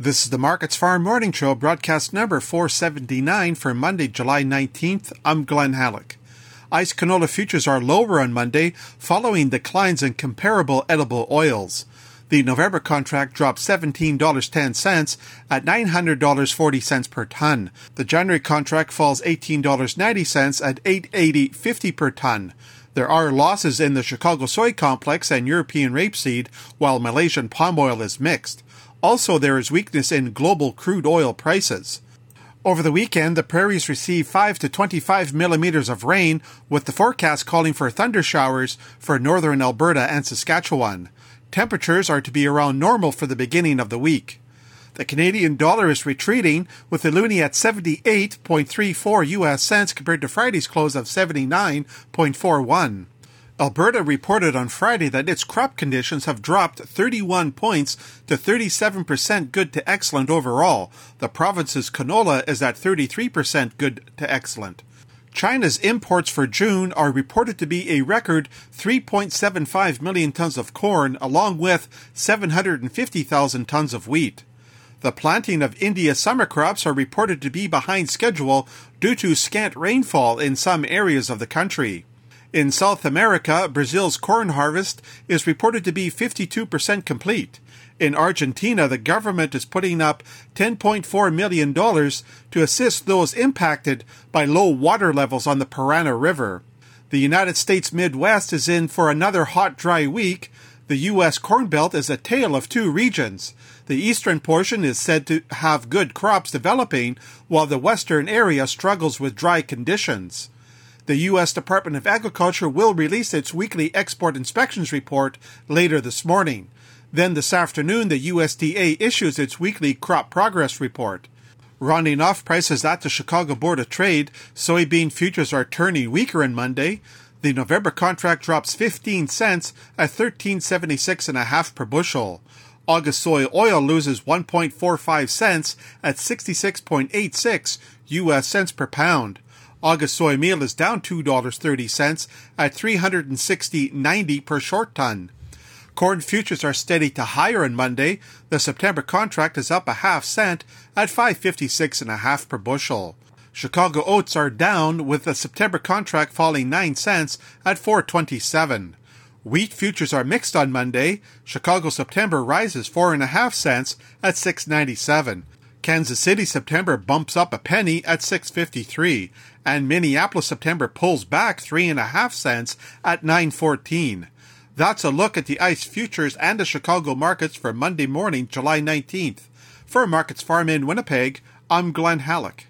This is the Markets Farm Morning Show, broadcast number 479 for Monday, July 19th. I'm Glenn Hallick. ICE canola futures are lower on Monday, following declines in comparable edible oils. The November contract dropped $17.10 at $900.40 per ton. The January contract falls $18.90 at $880.50 per ton. There are losses in the Chicago soy complex and European rapeseed, while Malaysian palm oil is mixed. Also, there is weakness in global crude oil prices. Over the weekend, the prairies received 5 to 25 millimeters of rain, with the forecast calling for thunder showers for northern Alberta and Saskatchewan. Temperatures are to be around normal for the beginning of the week. The Canadian dollar is retreating, with the loonie at 78.34 US cents compared to Friday's close of 79.41. Alberta reported on Friday that its crop conditions have dropped 31 points to 37% good to excellent overall. The province's canola is at 33% good to excellent. China's imports for June are reported to be a record 3.75 million tons of corn, along with 750,000 tons of wheat. The planting of India's summer crops are reported to be behind schedule due to scant rainfall in some areas of the country. In South America, Brazil's corn harvest is reported to be 52% complete. In Argentina, the government is putting up $10.4 million to assist those impacted by low water levels on the Parana River. The United States Midwest is in for another hot, dry week. The U.S. Corn Belt is a tale of two regions. The eastern portion is said to have good crops developing, while the western area struggles with dry conditions. The U.S. Department of Agriculture will release its weekly export inspections report later this morning. Then this afternoon, the USDA issues its weekly crop progress report. Rounding off prices at the Chicago Board of Trade, soybean futures are turning weaker on Monday. The November contract drops 15 cents at 1376 and a half per bushel. August soy oil loses 1.45 cents at 66.86 US cents per pound. August soy meal is down $2.30 at 360.90 per short ton. Corn futures are steady to higher on Monday. The September contract is up a half cent at 556 and a half per bushel. Chicago oats are down with the September contract falling 9 cents at 427. Wheat futures are mixed on Monday. Chicago September rises 4.5 cents at 697. Kansas City September bumps up a penny at 653, and Minneapolis September pulls back three and a half cents at 914. That's a look at the ICE futures and the Chicago markets for Monday morning, July 19th. For Markets Farm in Winnipeg, I'm Glenn Hallick.